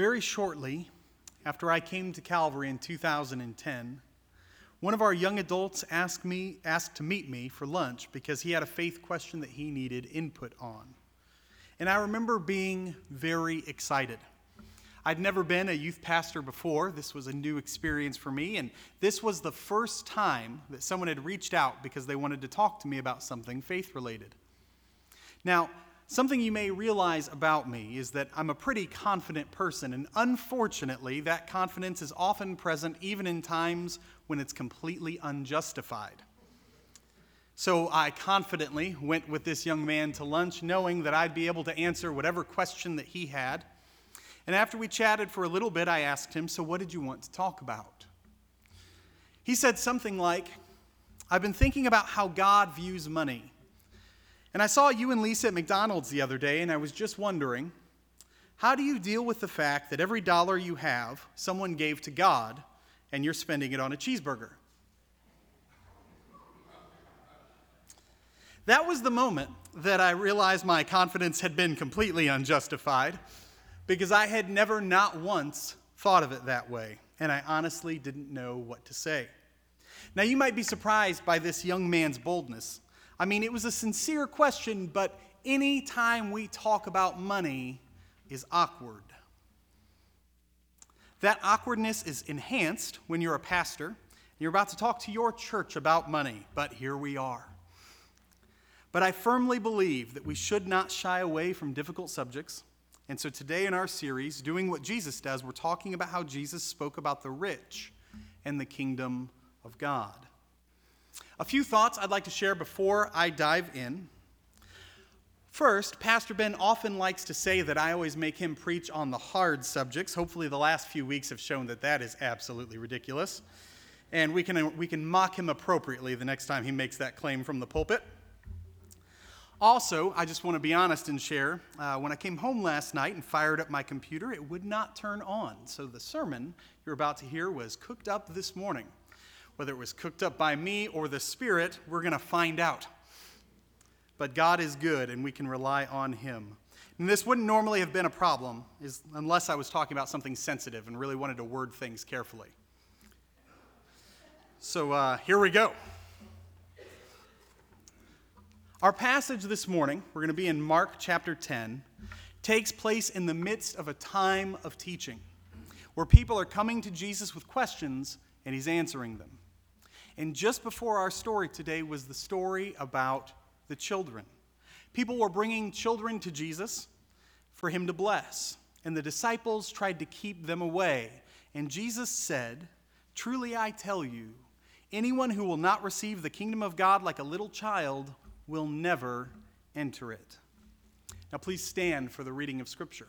Very shortly after I came to Calvary in 2010, one of our young adults asked me asked to meet me for lunch because he had a faith question that he needed input on. And I remember being very excited. I'd never been a youth pastor before. This was a new experience for me, and this was the first time that someone had reached out because they wanted to talk to me about something faith related. Now, something you may realize about me is that I'm a pretty confident person, and unfortunately, that confidence is often present even in times when it's completely unjustified. So I confidently went with this young man to lunch, knowing that I'd be able to answer whatever question that he had. And after we chatted for a little bit, I asked him, So, what did you want to talk about? He said something like, I've been thinking about how God views money. And I saw you and Lisa at McDonald's the other day, and I was just wondering, how do you deal with the fact that every dollar you have, someone gave to God, and you're spending it on a cheeseburger? That was the moment that I realized my confidence had been completely unjustified because I had never, not once, thought of it that way, and I honestly didn't know what to say. Now, you might be surprised by this young man's boldness. I mean, it was a sincere question, but any time we talk about money is awkward. That awkwardness is enhanced when you're a pastor and you're about to talk to your church about money, but here we are. But I firmly believe that we should not shy away from difficult subjects. And so today in our series, Doing What Jesus Does, we're talking about how Jesus spoke about the rich and the kingdom of God. A few thoughts I'd like to share before I dive in. First, Pastor Ben often likes to say that I always make him preach on the hard subjects. Hopefully, the last few weeks have shown that that is absolutely ridiculous. And we can, we can mock him appropriately the next time he makes that claim from the pulpit. Also, I just want to be honest and share uh, when I came home last night and fired up my computer, it would not turn on. So the sermon you're about to hear was cooked up this morning. Whether it was cooked up by me or the Spirit, we're going to find out. But God is good and we can rely on Him. And this wouldn't normally have been a problem is, unless I was talking about something sensitive and really wanted to word things carefully. So uh, here we go. Our passage this morning, we're going to be in Mark chapter 10, takes place in the midst of a time of teaching where people are coming to Jesus with questions and he's answering them. And just before our story today was the story about the children. People were bringing children to Jesus for him to bless, and the disciples tried to keep them away. And Jesus said, Truly I tell you, anyone who will not receive the kingdom of God like a little child will never enter it. Now, please stand for the reading of Scripture.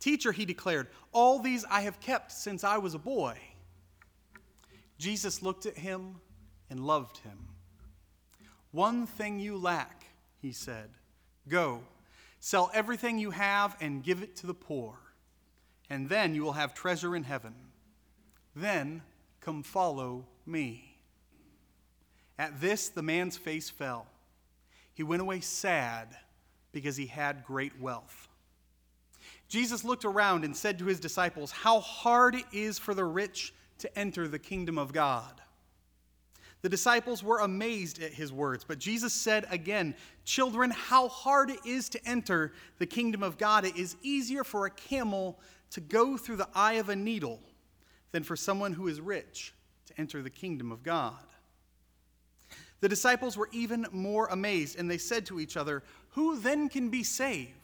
Teacher, he declared, all these I have kept since I was a boy. Jesus looked at him and loved him. One thing you lack, he said. Go, sell everything you have and give it to the poor and then you will have treasure in heaven. Then come follow me. At this, the man's face fell. He went away sad because he had great wealth. Jesus looked around and said to his disciples, How hard it is for the rich to enter the kingdom of God. The disciples were amazed at his words, but Jesus said again, Children, how hard it is to enter the kingdom of God. It is easier for a camel to go through the eye of a needle than for someone who is rich to enter the kingdom of God. The disciples were even more amazed, and they said to each other, Who then can be saved?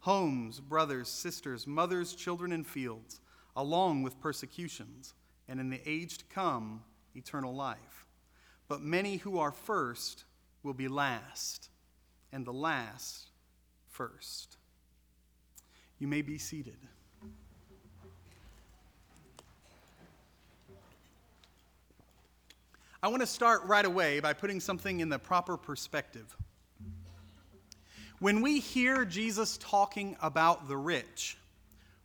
homes, brothers, sisters, mothers, children, and fields, along with persecutions, and in the age to come, eternal life. But many who are first will be last, and the last first. You may be seated. I want to start right away by putting something in the proper perspective. When we hear Jesus talking about the rich,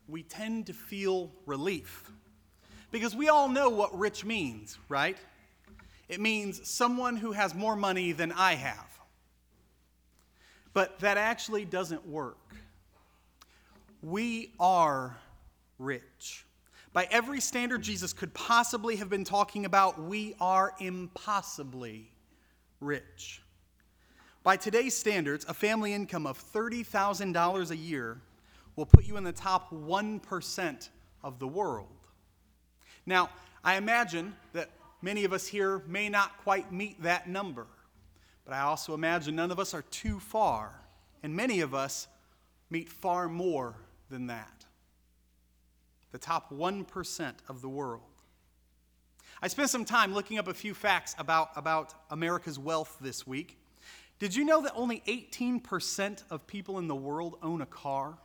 we tend to feel relief because we all know what rich means, right? It means someone who has more money than I have. But that actually doesn't work. We are rich. By every standard Jesus could possibly have been talking about, we are impossibly rich. By today's standards, a family income of $30,000 a year will put you in the top 1% of the world. Now, I imagine that many of us here may not quite meet that number, but I also imagine none of us are too far, and many of us meet far more than that. The top 1% of the world. I spent some time looking up a few facts about, about America's wealth this week. Did you know that only 18% of people in the world own a car?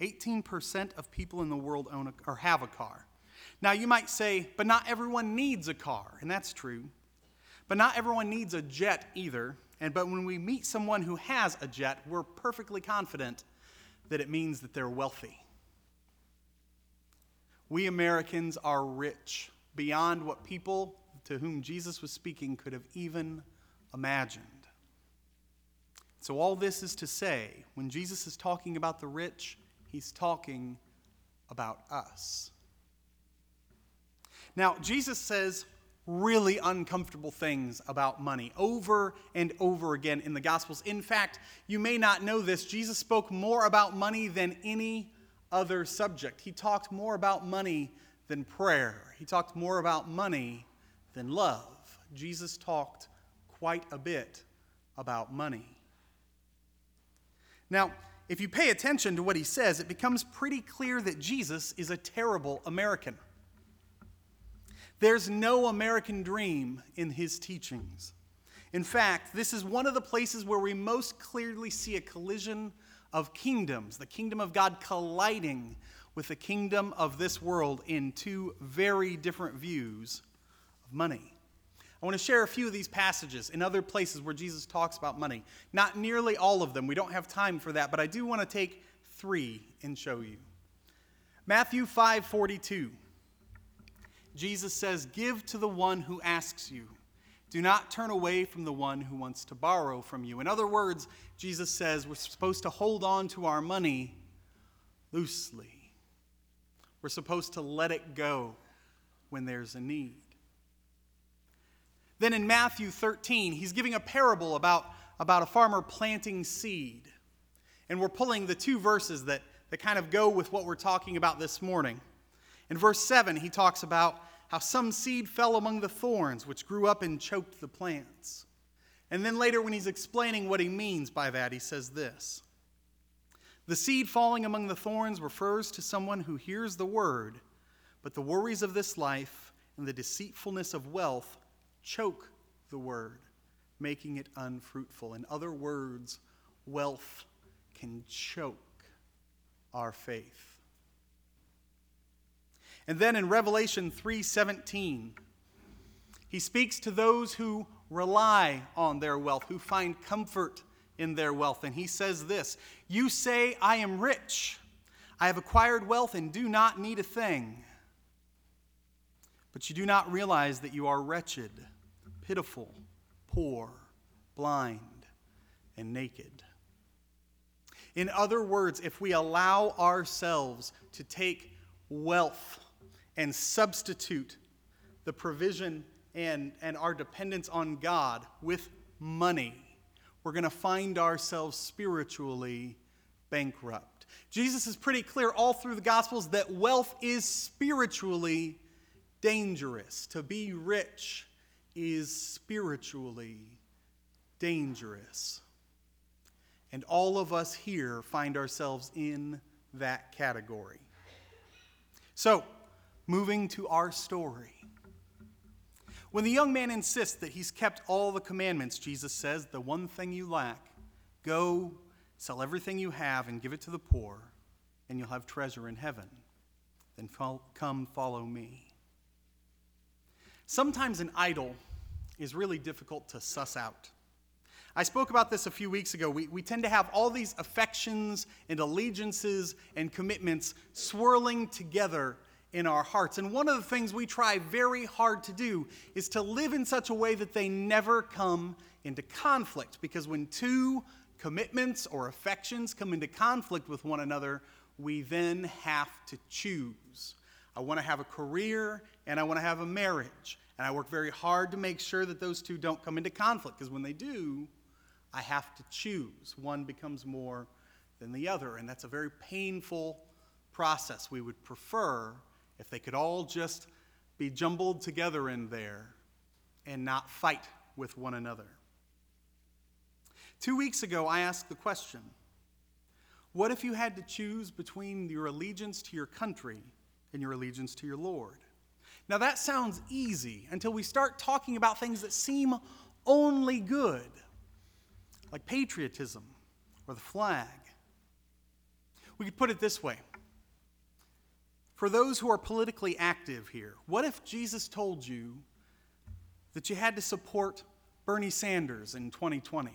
18% of people in the world own a, or have a car. Now you might say, but not everyone needs a car, and that's true. But not everyone needs a jet either. And but when we meet someone who has a jet, we're perfectly confident that it means that they're wealthy. We Americans are rich beyond what people to whom Jesus was speaking could have even imagined. So, all this is to say, when Jesus is talking about the rich, he's talking about us. Now, Jesus says really uncomfortable things about money over and over again in the Gospels. In fact, you may not know this, Jesus spoke more about money than any other subject. He talked more about money than prayer, he talked more about money than love. Jesus talked quite a bit about money. Now, if you pay attention to what he says, it becomes pretty clear that Jesus is a terrible American. There's no American dream in his teachings. In fact, this is one of the places where we most clearly see a collision of kingdoms, the kingdom of God colliding with the kingdom of this world in two very different views of money. I want to share a few of these passages in other places where Jesus talks about money. Not nearly all of them, we don't have time for that, but I do want to take three and show you. Matthew 5 42. Jesus says, Give to the one who asks you. Do not turn away from the one who wants to borrow from you. In other words, Jesus says we're supposed to hold on to our money loosely. We're supposed to let it go when there's a need. Then in Matthew 13, he's giving a parable about, about a farmer planting seed. And we're pulling the two verses that, that kind of go with what we're talking about this morning. In verse 7, he talks about how some seed fell among the thorns, which grew up and choked the plants. And then later, when he's explaining what he means by that, he says this The seed falling among the thorns refers to someone who hears the word, but the worries of this life and the deceitfulness of wealth choke the word, making it unfruitful. In other words, wealth can choke our faith. And then in Revelation 3:17, he speaks to those who rely on their wealth, who find comfort in their wealth. And he says this You say, I am rich. I have acquired wealth and do not need a thing. But you do not realize that you are wretched, pitiful, poor, blind, and naked. In other words, if we allow ourselves to take wealth and substitute the provision and, and our dependence on God with money, we're going to find ourselves spiritually bankrupt. Jesus is pretty clear all through the Gospels that wealth is spiritually dangerous. To be rich is spiritually dangerous. And all of us here find ourselves in that category. So, moving to our story. When the young man insists that he's kept all the commandments, Jesus says, The one thing you lack, go sell everything you have and give it to the poor, and you'll have treasure in heaven. Then come follow me. Sometimes an idol is really difficult to suss out. I spoke about this a few weeks ago. We, we tend to have all these affections and allegiances and commitments swirling together in our hearts. And one of the things we try very hard to do is to live in such a way that they never come into conflict. Because when two commitments or affections come into conflict with one another, we then have to choose. I want to have a career and I want to have a marriage. And I work very hard to make sure that those two don't come into conflict because when they do, I have to choose. One becomes more than the other. And that's a very painful process. We would prefer if they could all just be jumbled together in there and not fight with one another. Two weeks ago, I asked the question what if you had to choose between your allegiance to your country and your allegiance to your Lord? Now, that sounds easy until we start talking about things that seem only good, like patriotism or the flag. We could put it this way for those who are politically active here, what if Jesus told you that you had to support Bernie Sanders in 2020?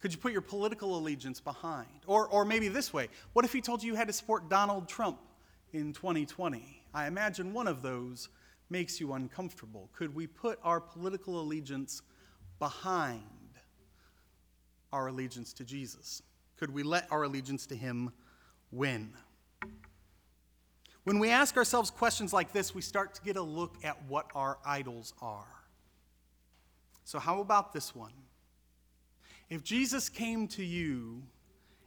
Could you put your political allegiance behind? Or, or maybe this way what if he told you you had to support Donald Trump in 2020? I imagine one of those makes you uncomfortable. Could we put our political allegiance behind our allegiance to Jesus? Could we let our allegiance to him win? When we ask ourselves questions like this, we start to get a look at what our idols are. So, how about this one? If Jesus came to you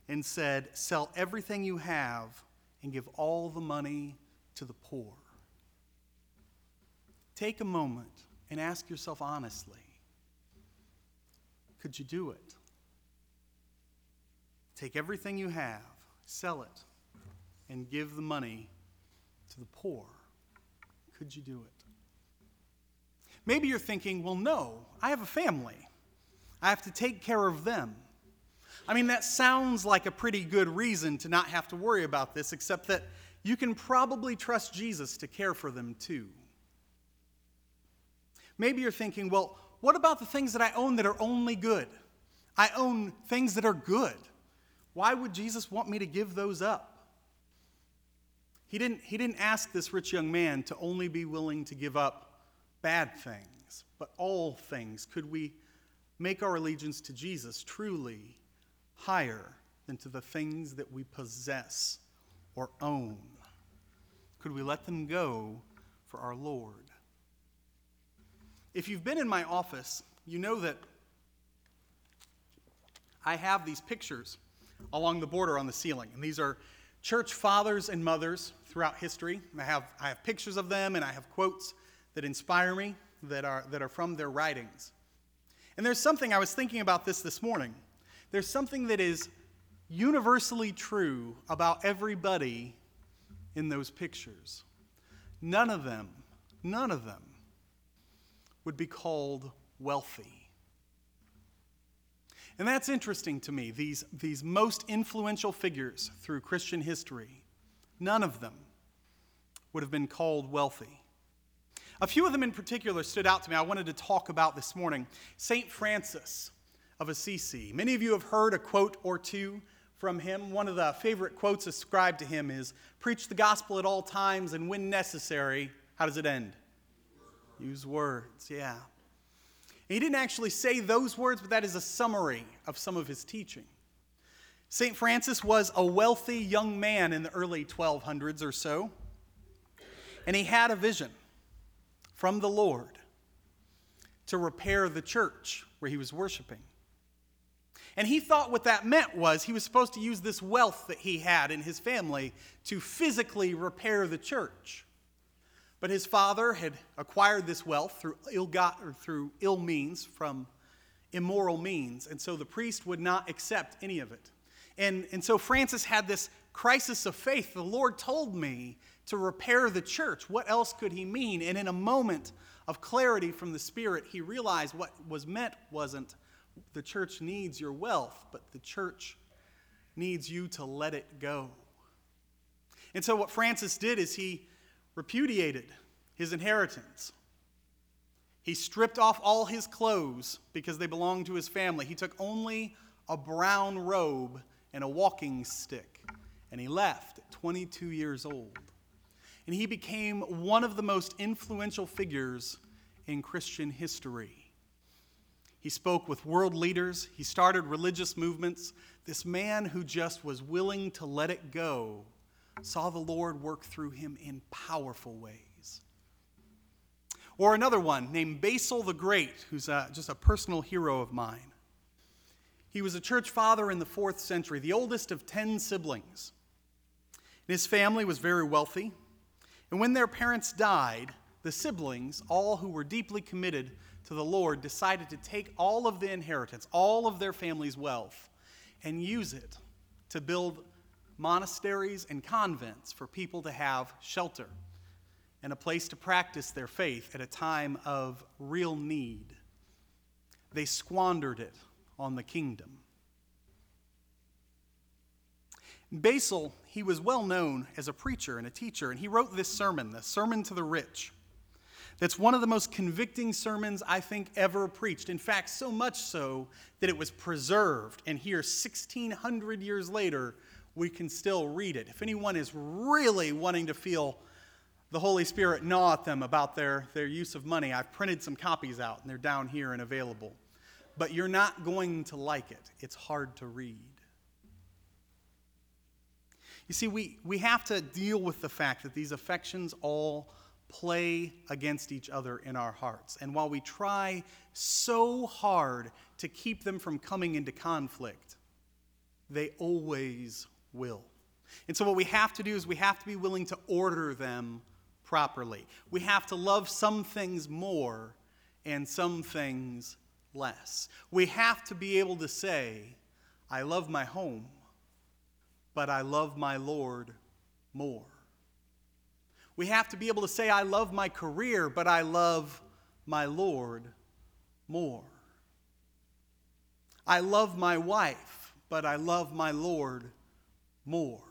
and said, Sell everything you have and give all the money to the poor, take a moment and ask yourself honestly could you do it? Take everything you have, sell it, and give the money to the poor. Could you do it? Maybe you're thinking, well, no, I have a family. I have to take care of them. I mean, that sounds like a pretty good reason to not have to worry about this, except that you can probably trust Jesus to care for them too. Maybe you're thinking, well, what about the things that I own that are only good? I own things that are good. Why would Jesus want me to give those up? He didn't, he didn't ask this rich young man to only be willing to give up bad things, but all things. Could we make our allegiance to Jesus truly higher than to the things that we possess or own? Could we let them go for our Lord? If you've been in my office, you know that I have these pictures along the border on the ceiling. And these are church fathers and mothers throughout history. I have, I have pictures of them and I have quotes that inspire me that are, that are from their writings. And there's something, I was thinking about this this morning. There's something that is universally true about everybody in those pictures. None of them, none of them would be called wealthy. And that's interesting to me. These, these most influential figures through Christian history, none of them would have been called wealthy. A few of them in particular stood out to me. I wanted to talk about this morning. St. Francis of Assisi. Many of you have heard a quote or two from him. One of the favorite quotes ascribed to him is Preach the gospel at all times, and when necessary, how does it end? Use words, yeah. He didn't actually say those words, but that is a summary of some of his teaching. St. Francis was a wealthy young man in the early 1200s or so, and he had a vision from the Lord to repair the church where he was worshiping. And he thought what that meant was he was supposed to use this wealth that he had in his family to physically repair the church. But his father had acquired this wealth through ill got or through ill means from immoral means, and so the priest would not accept any of it. And, and so Francis had this crisis of faith. The Lord told me to repair the church. What else could he mean? And in a moment of clarity from the Spirit, he realized what was meant wasn't the church needs your wealth, but the church needs you to let it go. And so, what Francis did is he repudiated his inheritance. He stripped off all his clothes because they belonged to his family. He took only a brown robe and a walking stick, and he left at 22 years old. And he became one of the most influential figures in Christian history. He spoke with world leaders, he started religious movements. This man who just was willing to let it go saw the Lord work through him in powerful ways. Or another one named Basil the Great, who's a, just a personal hero of mine. He was a church father in the fourth century, the oldest of ten siblings. And his family was very wealthy. And when their parents died, the siblings, all who were deeply committed to the Lord, decided to take all of the inheritance, all of their family's wealth, and use it to build monasteries and convents for people to have shelter and a place to practice their faith at a time of real need. They squandered it on the kingdom. Basil, he was well known as a preacher and a teacher, and he wrote this sermon, the Sermon to the Rich. That's one of the most convicting sermons I think ever preached. In fact, so much so that it was preserved. And here, 1,600 years later, we can still read it. If anyone is really wanting to feel the Holy Spirit gnaw at them about their, their use of money, I've printed some copies out, and they're down here and available. But you're not going to like it, it's hard to read. You see, we, we have to deal with the fact that these affections all play against each other in our hearts. And while we try so hard to keep them from coming into conflict, they always will. And so, what we have to do is we have to be willing to order them properly. We have to love some things more and some things less. We have to be able to say, I love my home, but I love my Lord more. We have to be able to say, I love my career, but I love my Lord more. I love my wife, but I love my Lord more.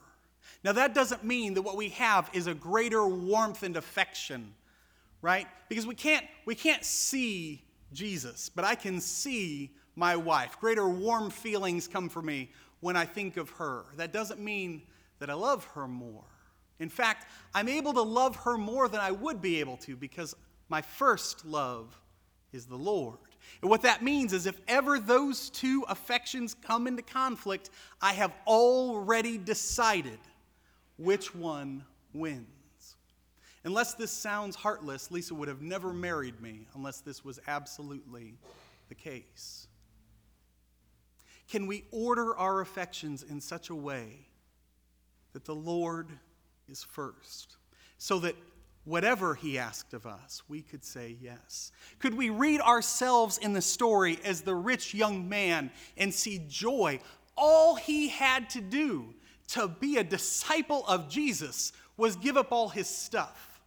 Now, that doesn't mean that what we have is a greater warmth and affection, right? Because we can't, we can't see Jesus, but I can see my wife. Greater warm feelings come for me when I think of her. That doesn't mean that I love her more. In fact, I'm able to love her more than I would be able to because my first love is the Lord. And what that means is if ever those two affections come into conflict, I have already decided which one wins. Unless this sounds heartless, Lisa would have never married me unless this was absolutely the case. Can we order our affections in such a way that the Lord is first, so that whatever he asked of us, we could say yes? Could we read ourselves in the story as the rich young man and see joy? All he had to do to be a disciple of Jesus was give up all his stuff.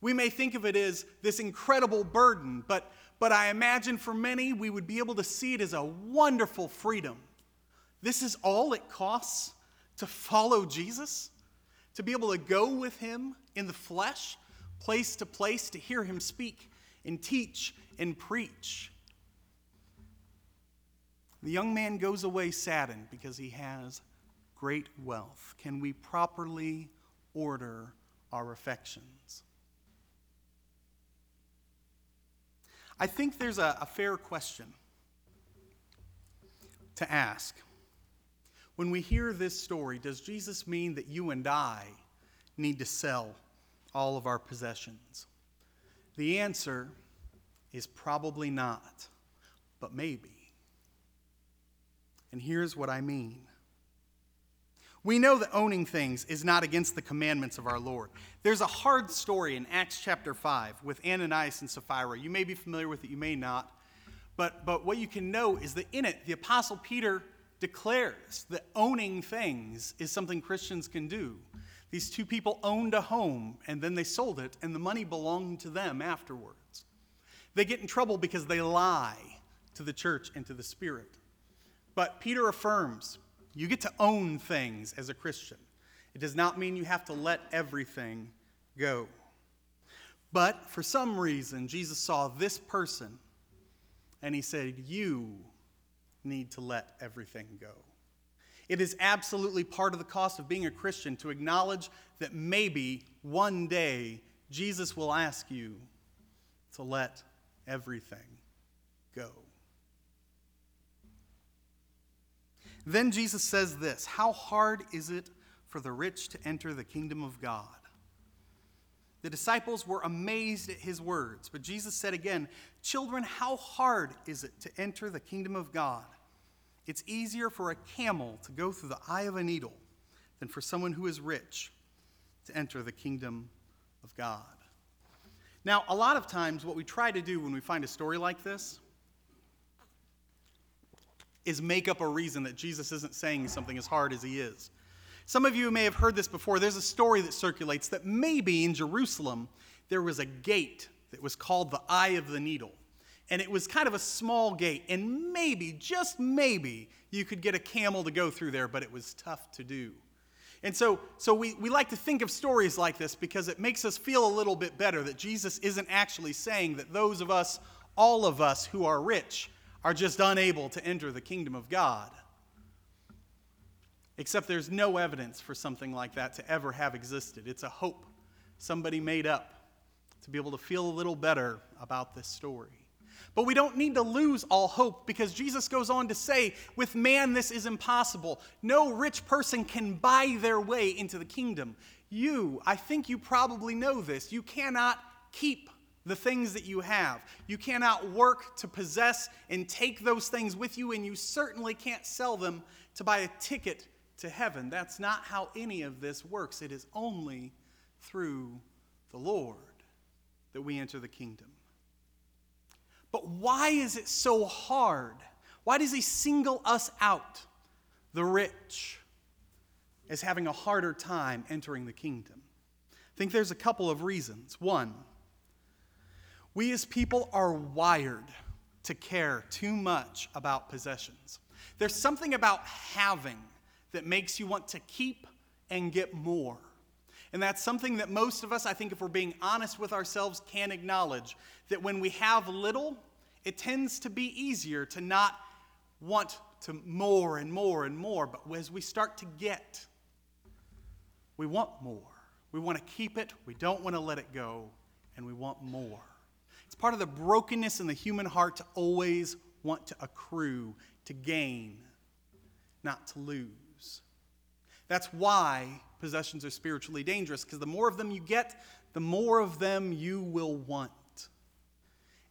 We may think of it as this incredible burden, but, but I imagine for many we would be able to see it as a wonderful freedom. This is all it costs to follow Jesus, to be able to go with him in the flesh, place to place, to hear him speak and teach and preach. The young man goes away saddened because he has great wealth. Can we properly order our affections? I think there's a, a fair question to ask. When we hear this story, does Jesus mean that you and I need to sell all of our possessions? The answer is probably not. but maybe. And here's what I mean. We know that owning things is not against the commandments of our Lord. There's a hard story in Acts chapter 5 with Ananias and Sapphira. You may be familiar with it, you may not. But, but what you can know is that in it, the Apostle Peter declares that owning things is something Christians can do. These two people owned a home and then they sold it, and the money belonged to them afterwards. They get in trouble because they lie to the church and to the Spirit. But Peter affirms you get to own things as a Christian. It does not mean you have to let everything go. But for some reason, Jesus saw this person and he said, You need to let everything go. It is absolutely part of the cost of being a Christian to acknowledge that maybe one day Jesus will ask you to let everything go. Then Jesus says this How hard is it for the rich to enter the kingdom of God? The disciples were amazed at his words, but Jesus said again, Children, how hard is it to enter the kingdom of God? It's easier for a camel to go through the eye of a needle than for someone who is rich to enter the kingdom of God. Now, a lot of times, what we try to do when we find a story like this is make up a reason that Jesus isn't saying something as hard as he is. Some of you may have heard this before. There's a story that circulates that maybe in Jerusalem there was a gate that was called the Eye of the Needle. And it was kind of a small gate, and maybe, just maybe, you could get a camel to go through there, but it was tough to do. And so, so we, we like to think of stories like this because it makes us feel a little bit better that Jesus isn't actually saying that those of us, all of us who are rich, are just unable to enter the kingdom of God. Except there's no evidence for something like that to ever have existed. It's a hope somebody made up to be able to feel a little better about this story. But we don't need to lose all hope because Jesus goes on to say, with man, this is impossible. No rich person can buy their way into the kingdom. You, I think you probably know this, you cannot keep the things that you have. You cannot work to possess and take those things with you, and you certainly can't sell them to buy a ticket to heaven. That's not how any of this works. It is only through the Lord that we enter the kingdom. But why is it so hard? Why does he single us out, the rich, as having a harder time entering the kingdom? I think there's a couple of reasons. One, we as people are wired to care too much about possessions. There's something about having that makes you want to keep and get more. And that's something that most of us, I think, if we're being honest with ourselves, can acknowledge that when we have little, it tends to be easier to not want to more and more and more. But as we start to get, we want more. We want to keep it, we don't want to let it go, and we want more. It's part of the brokenness in the human heart to always want to accrue, to gain, not to lose. That's why possessions are spiritually dangerous, because the more of them you get, the more of them you will want.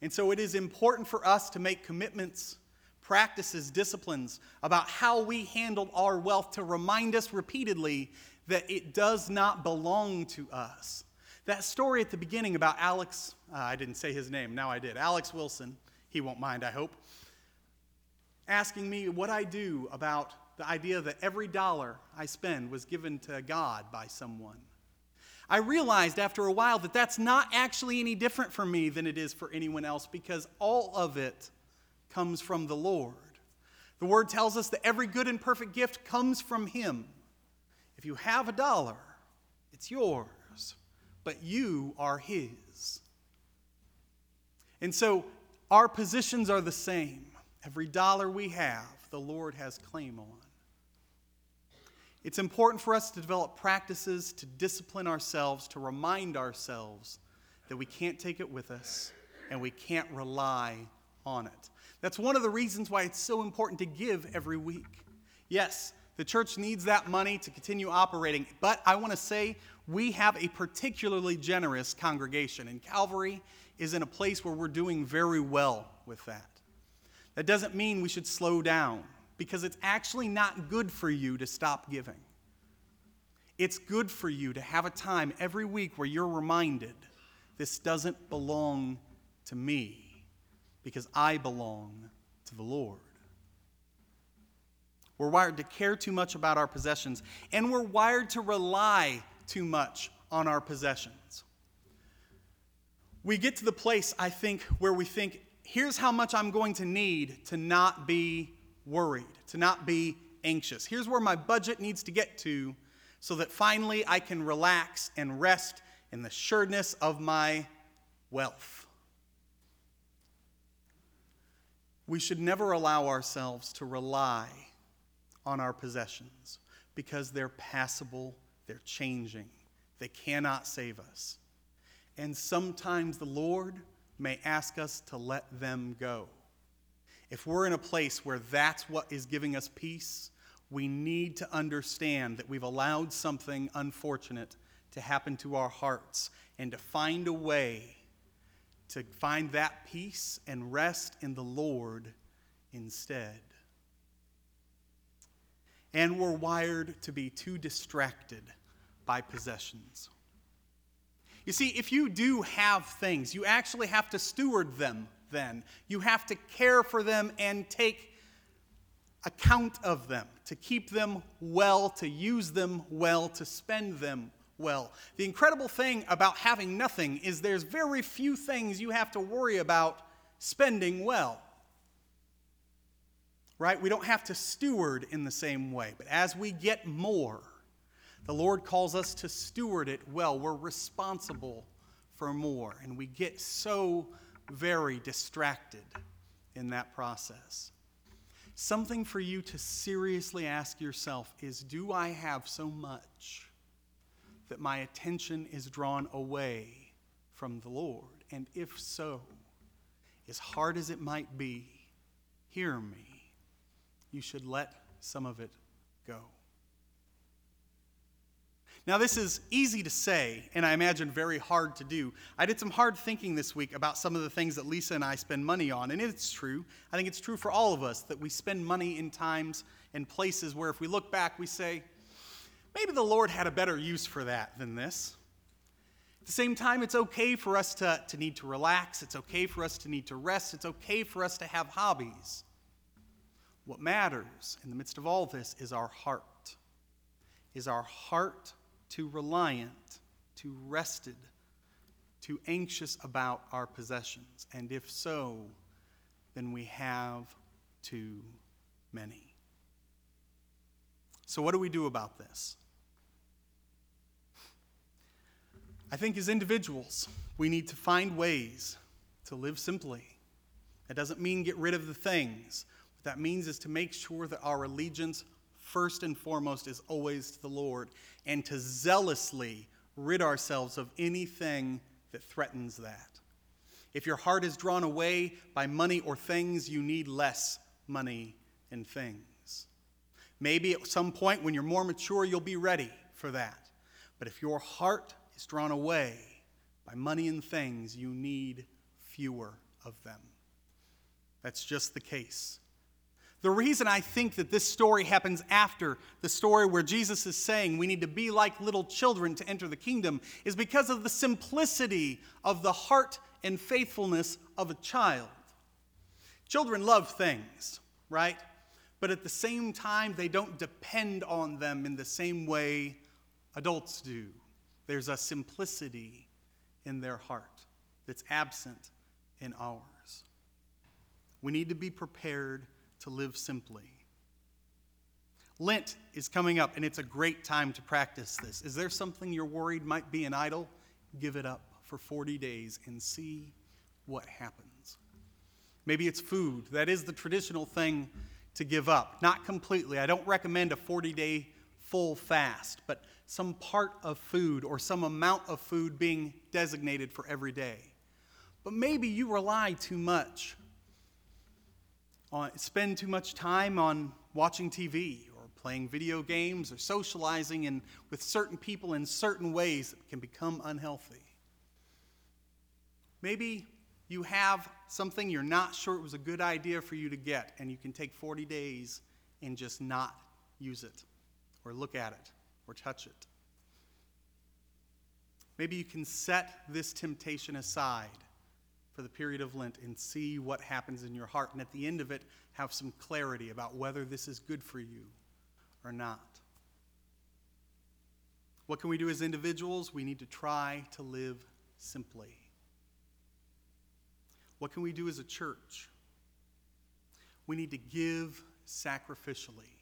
And so it is important for us to make commitments, practices, disciplines about how we handle our wealth to remind us repeatedly that it does not belong to us. That story at the beginning about Alex, uh, I didn't say his name, now I did. Alex Wilson, he won't mind, I hope, asking me what I do about the idea that every dollar I spend was given to God by someone. I realized after a while that that's not actually any different for me than it is for anyone else because all of it comes from the Lord. The word tells us that every good and perfect gift comes from Him. If you have a dollar, it's yours but you are His. And so our positions are the same. Every dollar we have, the Lord has claim on. It's important for us to develop practices to discipline ourselves, to remind ourselves that we can't take it with us and we can't rely on it. That's one of the reasons why it's so important to give every week. Yes, the church needs that money to continue operating, but I want to say we have a particularly generous congregation, and Calvary is in a place where we're doing very well with that. That doesn't mean we should slow down because it's actually not good for you to stop giving. It's good for you to have a time every week where you're reminded this doesn't belong to me because I belong to the Lord. We're wired to care too much about our possessions, and we're wired to rely too much on our possessions. We get to the place, I think, where we think, here's how much I'm going to need to not be worried, to not be anxious. Here's where my budget needs to get to so that finally I can relax and rest in the sureness of my wealth. We should never allow ourselves to rely on our possessions because they're passable, they're changing, they cannot save us. And sometimes the Lord may ask us to let them go. If we're in a place where that's what is giving us peace, we need to understand that we've allowed something unfortunate to happen to our hearts and to find a way to find that peace and rest in the Lord instead. And we're wired to be too distracted by possessions. You see, if you do have things, you actually have to steward them then. You have to care for them and take account of them, to keep them well, to use them well, to spend them well. The incredible thing about having nothing is there's very few things you have to worry about spending well. Right? We don't have to steward in the same way. But as we get more, the Lord calls us to steward it well. We're responsible for more. And we get so very distracted in that process. Something for you to seriously ask yourself is Do I have so much that my attention is drawn away from the Lord? And if so, as hard as it might be, hear me. You should let some of it go. Now, this is easy to say, and I imagine very hard to do. I did some hard thinking this week about some of the things that Lisa and I spend money on, and it's true. I think it's true for all of us that we spend money in times and places where if we look back, we say, maybe the Lord had a better use for that than this. At the same time, it's okay for us to, to need to relax, it's okay for us to need to rest, it's okay for us to have hobbies. What matters in the midst of all this is our heart. Is our heart too reliant, too rested, too anxious about our possessions? And if so, then we have too many. So, what do we do about this? I think as individuals, we need to find ways to live simply. That doesn't mean get rid of the things. What that means is to make sure that our allegiance first and foremost is always to the Lord and to zealously rid ourselves of anything that threatens that. If your heart is drawn away by money or things, you need less money and things. Maybe at some point when you're more mature, you'll be ready for that. But if your heart is drawn away by money and things, you need fewer of them. That's just the case. The reason I think that this story happens after the story where Jesus is saying we need to be like little children to enter the kingdom is because of the simplicity of the heart and faithfulness of a child. Children love things, right? But at the same time, they don't depend on them in the same way adults do. There's a simplicity in their heart that's absent in ours. We need to be prepared to live simply. Lent is coming up, and it's a great time to practice this. Is there something you're worried might be an idol? Give it up for 40 days and see what happens. Maybe it's food. That is the traditional thing to give up. Not completely. I don't recommend a 40 day full fast, but some part of food or some amount of food being designated for every day. But maybe you rely too much on, spend too much time on watching TV or playing video games or socializing in, with certain people in certain ways that can become unhealthy. Maybe You have something you're not sure it was a good idea for you to get, and you can take 40 days and just not use it, or look at it, or touch it. Maybe you can set this temptation aside for the period of Lent and see what happens in your heart, and at the end of it, have some clarity about whether this is good for you or not. What can we do as individuals? We need to try to live simply. What can we do as a church? We need to give sacrificially.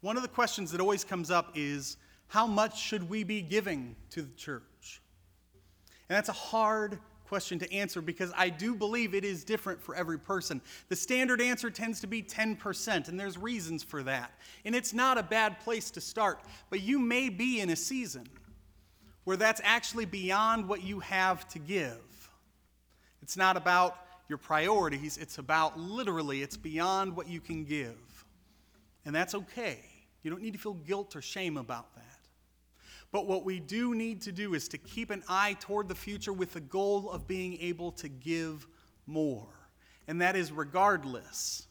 One of the questions that always comes up is how much should we be giving to the church? And that's a hard question to answer because I do believe it is different for every person. The standard answer tends to be 10%, and there's reasons for that. And it's not a bad place to start, but you may be in a season where that's actually beyond what you have to give. It's not about your priorities, it's about literally, it's beyond what you can give. And that's okay. You don't need to feel guilt or shame about that. But what we do need to do is to keep an eye toward the future with the goal of being able to give more. And that is regardless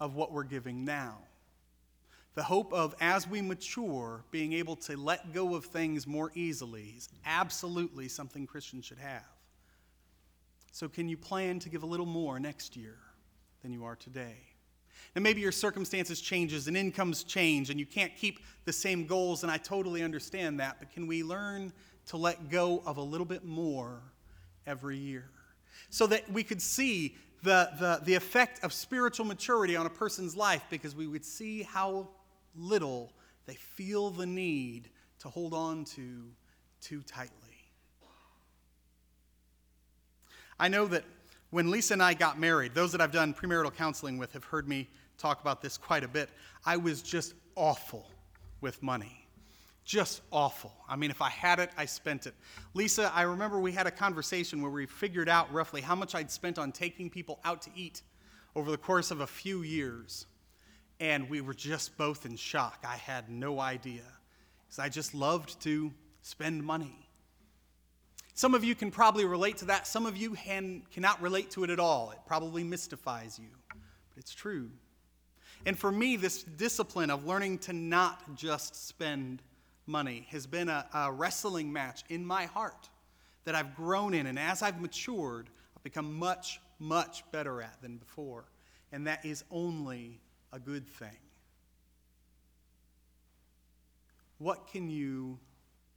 of what we're giving now. The hope of, as we mature, being able to let go of things more easily is absolutely something Christians should have. So, can you plan to give a little more next year than you are today? And maybe your circumstances changes and incomes change and you can't keep the same goals and I totally understand that, but can we learn to let go of a little bit more every year so that we could see the, the, the effect of spiritual maturity on a person's life because we would see how little they feel the need to hold on to too tightly. I know that when Lisa and I got married, those that I've done premarital counseling with have heard me talk about this quite a bit. I was just awful with money. Just awful. I mean, if I had it, I spent it. Lisa, I remember we had a conversation where we figured out roughly how much I'd spent on taking people out to eat over the course of a few years. And we were just both in shock. I had no idea. Because I just loved to spend money. Some of you can probably relate to that. Some of you can, cannot relate to it at all. It probably mystifies you. But it's true. And for me, this discipline of learning to not just spend money has been a, a, wrestling match in my heart that I've grown in. And as I've matured, I've become much, much better at than before. And that is only a good thing. What can you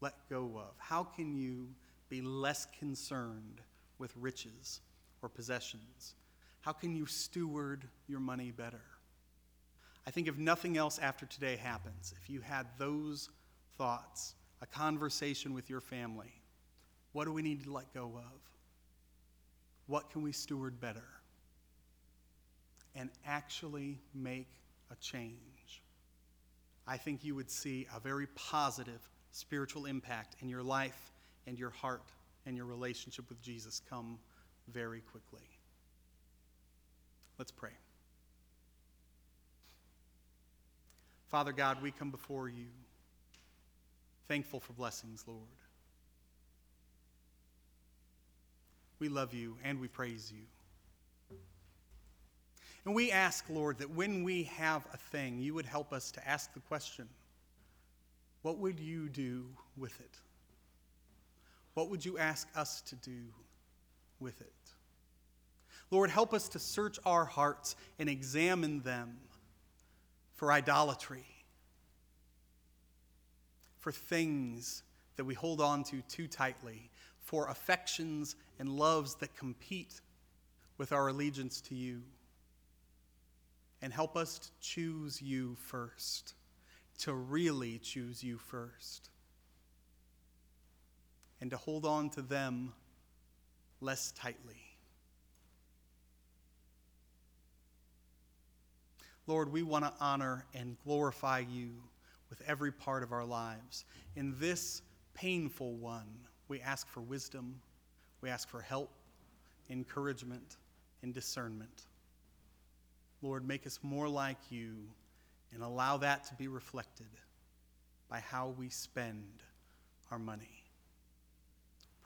let go of? How can you be less concerned with riches or possessions? How can you steward your money better? I think if nothing else after today happens, if you had those thoughts, a conversation with your family, what do we need to let go of? What can we steward better? And actually make a change. I think you would see a very positive spiritual impact in your life and your heart and your relationship with Jesus come very quickly. Let's pray. Father God, we come before you, thankful for blessings, Lord. We love you and we praise you. And we ask, Lord, that when we have a thing, you would help us to ask the question what would you do with it? What would you ask us to do with it? Lord, help us to search our hearts and examine them for idolatry, for things that we hold on to too tightly, for affections and loves that compete with our allegiance to you. And help us to choose you first, to really choose you first, and to hold on to them less tightly. Lord, we want to honor and glorify you with every part of our lives. In this painful one, we ask for wisdom, we ask for help, encouragement, and discernment. Lord, make us more like you and allow that to be reflected by how we spend our money.